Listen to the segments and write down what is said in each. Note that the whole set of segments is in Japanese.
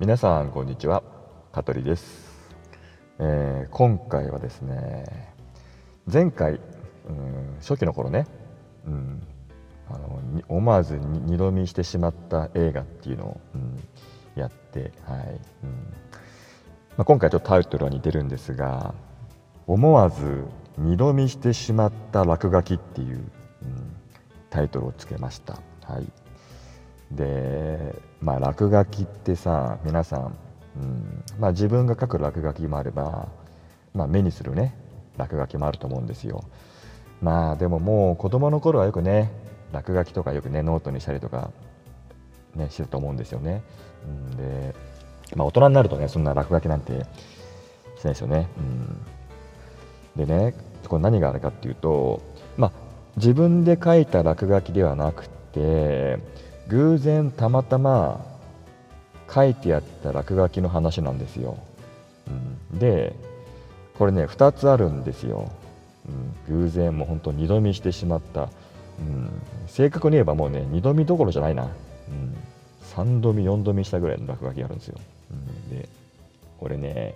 皆さんこんにちは。香取です、えー、今回はですね前回、うん、初期の頃ね、うん、あの思わず二度見してしまった映画っていうのを、うん、やって、はいうん。まあ、今回ちょっとタイトルは似てるんですが思わず二度見してしまった落書きっていう、うん、タイトルをつけました。はい。でまあ落書きってさ皆さん、うんまあ、自分が書く落書きもあれば、まあ、目にするね落書きもあると思うんですよ。まあでももう子供の頃はよくね落書きとかよくねノートにしたりとかねしてると思うんですよね、うん、で、まあ、大人になるとねそんな落書きなんてしないですよね、うん、でねこれ何があるかっていうとまあ自分で書いた落書きではなくて偶然たまたま書いてあった落書きの話なんですよ、うん、でこれね2つあるんですよ、うん、偶然もう本当二度見してしまった、うん、正確に言えばもうね二度見どころじゃないな、うん、3度見4度見したぐらいの落書きがあるんですよ、うん、でこれね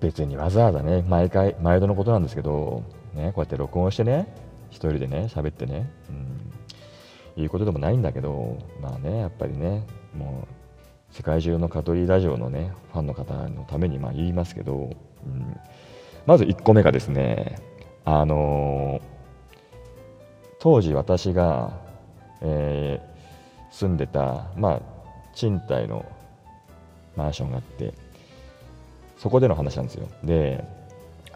別にわざわざね毎回毎度のことなんですけどねこうやって録音してね一人でね喋ってね、うん、いうことでもないんだけどまあねやっぱりねもう世界中のカトリーラジオのねファンの方のためにまあ言いますけど、うん、まず1個目がですねあのー、当時私が、えー、住んでたまあ賃貸のマンションがあってそこでの話なんですよ。で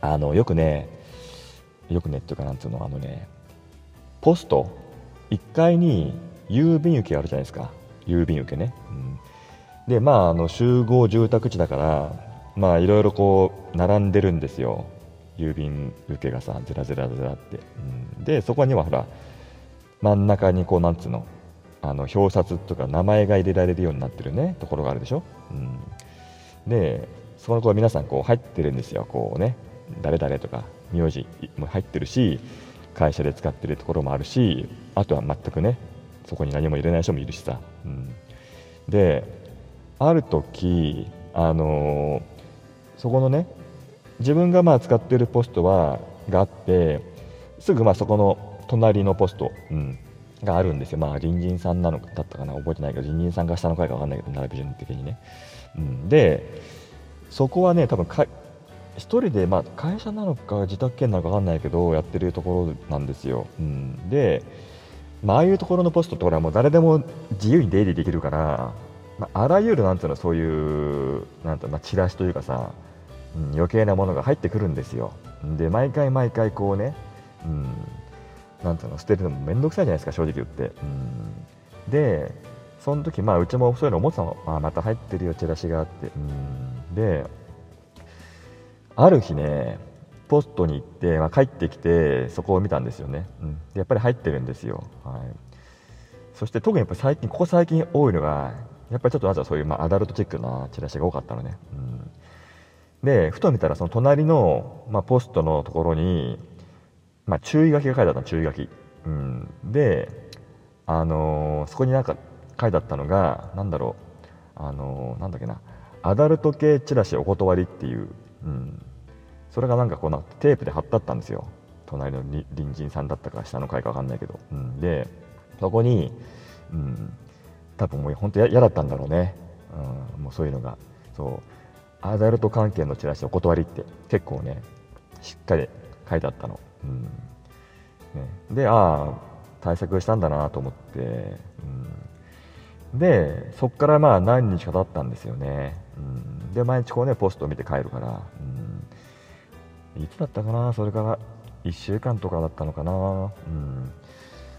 あのよくねよくねっていうかなんつうのあのねポスト1階に郵便受けあるじゃないですか。郵便受けね、うん、でまああの集合住宅地だからまあいろいろこう並んでるんですよ。郵便受けがさずらずらずらって、うん、でそこにはほら真ん中にこうなんつうのあの表札とか名前が入れられるようになってるねところがあるでしょ、うん、でそこのこう皆さんこう入ってるんですよ。こうね。誰々とか名字も入ってるし会社で使ってるところもあるしあとは全くねそこに何も入れない人もいるしさ、うん、である時あのー、そこのね自分がまあ使ってるポストはがあってすぐまあそこの隣のポスト、うん、があるんですよ。まあ隣人さんなのだったかな覚えてないけど隣人さんが下の階か分かんないけど並び順的にね、うん、でそこはね多分1人で、まあ、会社なのか自宅兼なのか分かんないけどやってるところなんですよ。うん、で、まああいうところのポストってこれはもう誰でも自由に出入りできるから、まあ、あらゆるなんていうのそういうなんていうの、まあ、チラシというかさ、うん、余計なものが入ってくるんですよ。で毎回毎回こうね、うん、なんていうの捨てるのも面倒くさいじゃないですか正直言って。うん、でその時まあうちもそういうの思ってたのあまた入ってるよチラシがあって。うん、である日ねポストに行って、まあ、帰ってきてそこを見たんですよね、うん、でやっぱり入ってるんですよ、はい、そして特にやっぱ最近ここ最近多いのがやっぱりちょっとまずはそういう、まあ、アダルトチェックなチラシが多かったのね、うん、でふと見たらその隣の、まあ、ポストのところに、まあ、注意書きが書いてあったの注意書き、うん、であのー、そこになんか書いてあったのがなんだろう。あのー、なんだっけな。アダルト系チラシお断りっていう、うん、それがなんかこうなテープで貼ってあったんですよ。隣の隣人さんだったか下の階か分かんないけど、うん、でそこに、うん、多分もう本当嫌だったんだろうね、うん、もうそういうのが。そう。アダルト関係のチラシお断りって結構ねしっかり書いてあったの、うん。ね、でああ対策したんだなと思って、うん、でそこからまあ何日か経ったんですよね、うん、で毎日こうねポストを見て帰るから、いつだったかなそれから1週間とかだったのかな。うん。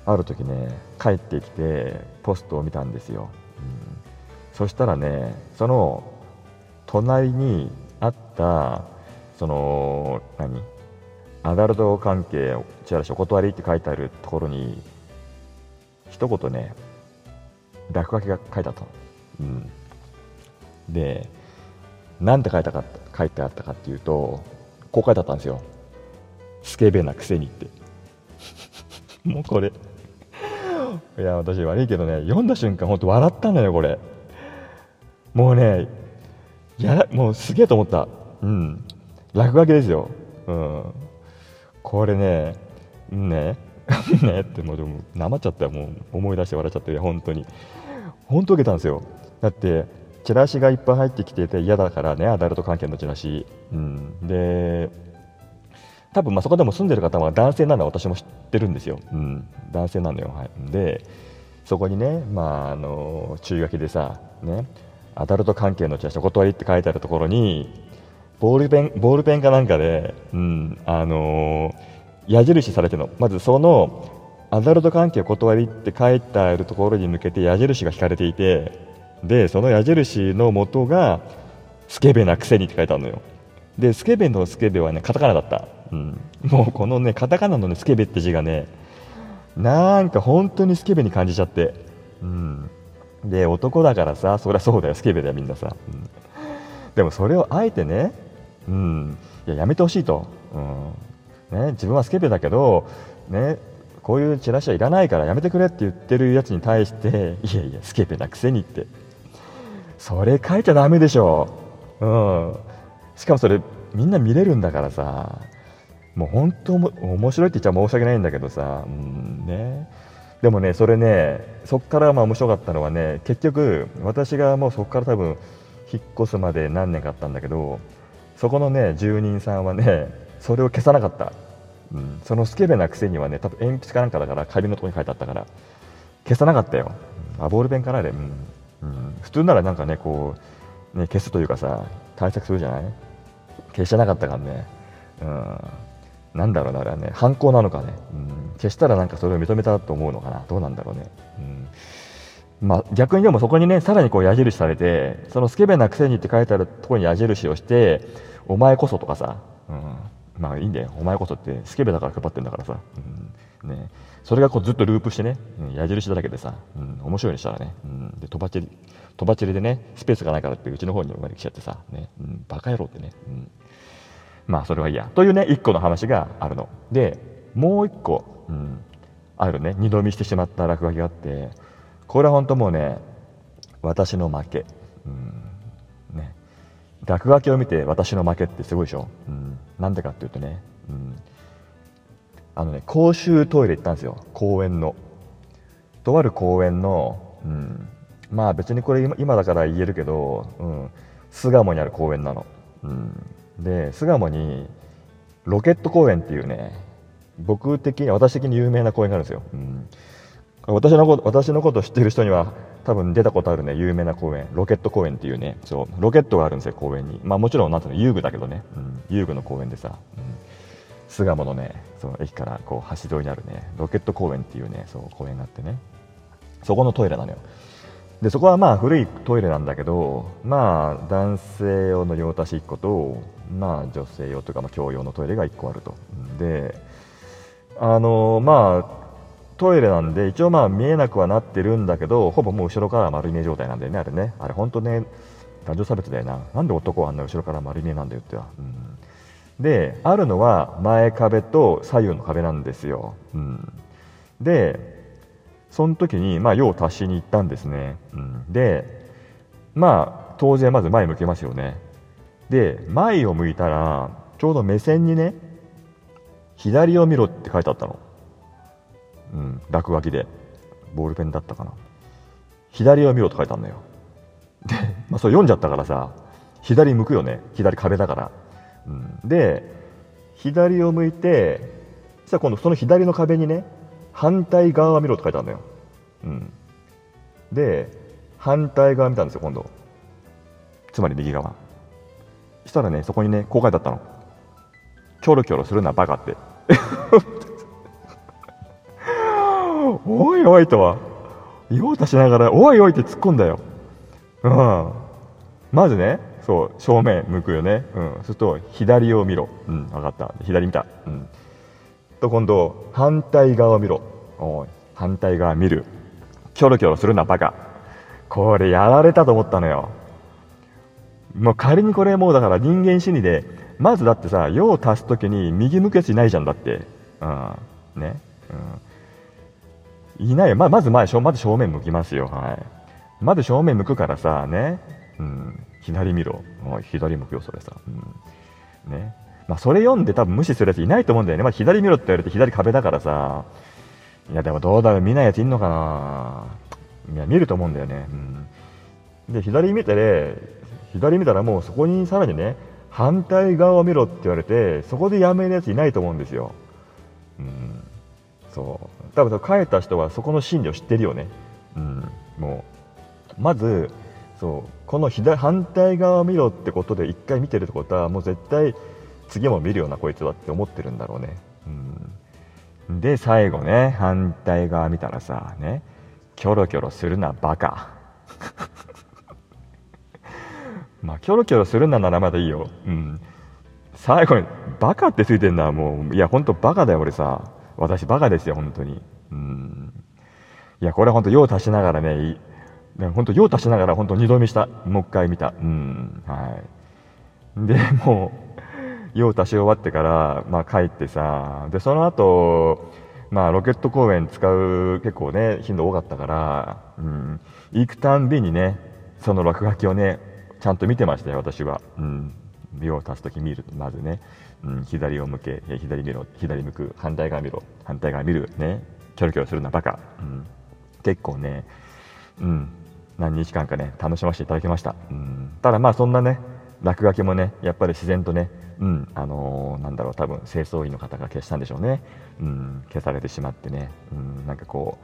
ある時ね帰ってきてポストを見たんですよ、うん、そしたらねその隣にあったその何？アダルト関係チラシお断りって書いてあるところに一言ね落書きが書いてあったの、うん、で何て書いたか書いてあったかっていうとこう書いてあったんですよ。スケベなくせにって。もうこれ。いや私悪いけどね読んだ瞬間ほんと笑ったのよこれ。もうねやらもうすげえと思った。うん。落書きですよ。うん。これねね ねってもうでもなまっちゃったよ。もう思い出して笑っちゃって本当に。本当受けたんですよ。だってチラシがいっぱい入ってきてて嫌だからねアダルト関係のチラシ、うん、で多分まあそこでも住んでる方は男性なのは私も知ってるんですよ、うん、男性なのよ、はい、でそこにね、まあ、あの注意書きでさ、ね、アダルト関係のチラシお断りって書いてあるところにボールペンボールペンかなんかで、うんあの矢印されてるの。まずそのアダルト関係お断りって書いてあるところに向けて矢印が引かれていてでその矢印の元がスケベなくせにって書いてあるのよ。でスケベのスケベはねカタカナだった、うん、もうこのねカタカナのねスケベって字がねなんか本当にスケベに感じちゃって、うん、で男だからさそりゃそうだよ。スケベだよみんなさ、うん、でもそれをあえてね、うん、いややめてほしいと、うん。ね、自分はスケベだけど、ね、こういうチラシはいらないからやめてくれって言ってるやつに対していやいやスケベなくせにって。それ書いちゃだめでしょ、うん、しかもそれみんな見れるんだからさ。もう本当も面白いって言っちゃ申し訳ないんだけどさ、うんね、でもねそれねそこからまあ面白かったのはね結局私がもうそこから多分引っ越すまで何年かあったんだけどそこのね住人さんはねそれを消さなかった、うん、そのスケベなくせにはね多分鉛筆かなんかだから紙のとこに書いてあったから消さなかったよ、あボールペンからで、うんうん、普通ならなんかねこうね消すというかさ対策するじゃない？消してなかったからね、うん、なんだろうなあれはね犯行なのかね、うん、消したらなんかそれを認めたと思うのかな。どうなんだろうね、うん。まあ、逆にでもそこにねさらにこう矢印されてそのスケベなくせにって書いてあるところに矢印をしてお前こそとかさ、うん、まあいいんだよ。お前こそってスケベだから配ってんだからさ、うん。ね、それがこうずっとループしてね、うん、矢印だらけでさ、うん、面白いにしたらね、うん、でとばちりとばちりでねスペースがないからってうちの方に生まれてきちゃってさ、ねうん、バカ野郎ってね、うん、まあそれはいいや。というね1個の話があるの。でもう1個、うん、あるね。二度見してしまった落書きがあってこれは本当もうね私の負け、うんね、落書きを見て私の負けってすごいでしょ、うん、なんでかっていうとね、うん、あのね公衆トイレ行ったんですよ。公園の。とある公園の、うん、まあ別にこれ今だから言えるけど、うん、巣鴨にある公園なの、うん、で巣鴨にロケット公園っていうね僕的に私的に有名な公園があるんですよ、うん、私のこと私のこと知ってる人には多分出たことあるね有名な公園。ロケット公園っていうねそう。ロケットがあるんですよ公園に。まあもちろんなんていうの遊具だけどね、うん、遊具の公園でさ、うん、巣鴨のねその駅からこう橋沿いにあるねロケット公園っていうねそう公園があってね。そこのトイレなのよ。でそこはまあ古いトイレなんだけどまあ男性用の用足し1個とまあ女性用というかまあ共用のトイレが1個あると。であのまあトイレなんで一応まあ見えなくはなってるんだけどほぼもう後ろから丸見え状態なんだよねあれね。あれ本当ね男女差別だよな。なんで男はあんな後ろから丸見えなんだよっては、うん、であるのは前壁と左右の壁なんですよ、うん、でその時に、まあ、用を足しに行ったんですね。うん、で、まあ、当然まず前向けますよね。で、前を向いたら、ちょうど目線にね、左を見ろって書いてあったの。うん、落書きで。ボールペンだったかな。左を見ろと書いてあるのよ。で、まあ、それ読んじゃったからさ、左向くよね。左壁だから。うん、で、左を向いて、そしたら今度その左の壁にね、反対側を見ろって書いてあるのよ。うん、で反対側見たんですよ今度。つまり右側。したらねそこにねこう書いてあったの。キョロキョロするなバカって。おいおいとは用を足しながらおいおいって突っ込んだよ。うん。まずねそう正面向くよね。うん。そうすると左を見ろ。うん分かった。左見た。うん。と今度反対側を見ろ。お反対側見る。キョロキョロするなバカ。これやられたと思ったのよ。もう仮にこれもうだから人間心理でまずだってさ用を足す時に右向くやついないじゃんだって。うん。ね。うん。いないよ。ままず前まず正面向きますよ。はい。まず正面向くからさね。うん、左見ろ。左向くよそれさ、うん。ね。まあ、それ読んで多分無視するやついないと思うんだよね、まあ、左見ろって言われて左壁だからさ。いやでもどうだろう見ないやついんのかな。いや見ると思うんだよね、うん、で左見てね左見たらもうそこにさらにね反対側を見ろって言われてそこでやめるやついないと思うんですよ、うん、そう。多分書いた人はそこの心理を知ってるよね、うん、もうまずそうこの左反対側を見ろってことで1回見てるってことはもう絶対次も見るようなこいつだって思ってるんだろうね、うん、で最後ね反対側見たらさねキョロキョロするなバカ。まあキョロキョロするなならまだいいよ。うん。最後にバカってついてんだもういやほんとバカだよ俺さ。私バカですよ本当に。うん。いやこれほんと用足しながらね本当用足しながら本当二度見した。もう一回見た。うん。はい。でも用足し終わってから、まあ、帰ってさでその後まあロケット公園使う結構ね頻度多かったから、うん、行くたんびにねその落書きをねちゃんと見てましたよ私は、うん、用を足す時見るまずね、うん、左を向け左見ろ左向く反対側見ろ反対側見るね。キョロキョロするなバカ、うん、結構ねうん。何日間かね楽しませていただきました、うん、ただまあそんなね落書きもねやっぱり自然とねうんあのー、なんだろう多分清掃員の方が消したんでしょうね、うん、消されてしまってね、うん、なんかこ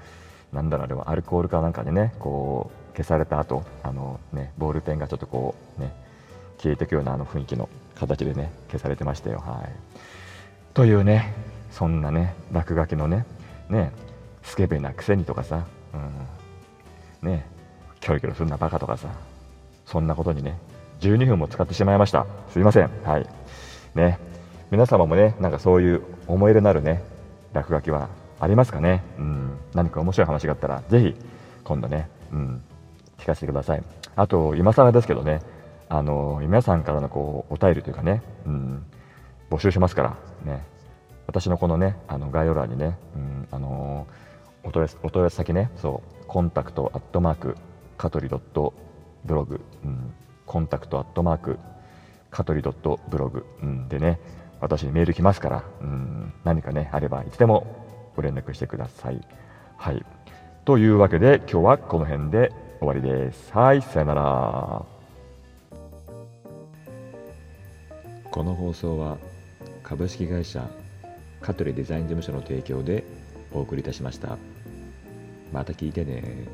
うなんだろうあれはアルコールかなんかでねこう消された後あのねボールペンがちょっとこうね消えていくようなあの雰囲気の形でね消されてましたよ。はい。というね。そんなね落書きのねねスケベなくせにとかさ、うん、ねキョロキョロするなバカとかさそんなことにね12分も使ってしまいました。すいません。はいね。皆様もねなんかそういう思い入れのあるね落書きはありますかね？うん。何か面白い話があったらぜひ今度ねうん。聞かせてください。あと今更ですけどねあの皆さんからのこうお便りというかね、うん、募集しますからね。私のこのねあの概要欄にね、うん、あのお問い合わせ先ねそうコンタクトアットマークカトリドットブログ、うん、コンタクトアットマークカトリドットブログ、うん、でね私にメール来ますから、うん、何かねあればいつでもご連絡してください。はい、というわけで今日はこの辺で終わりです。はい、さよなら。この放送は株式会社香取デザイン事務所の提供でお送りいたしました。また聞いてね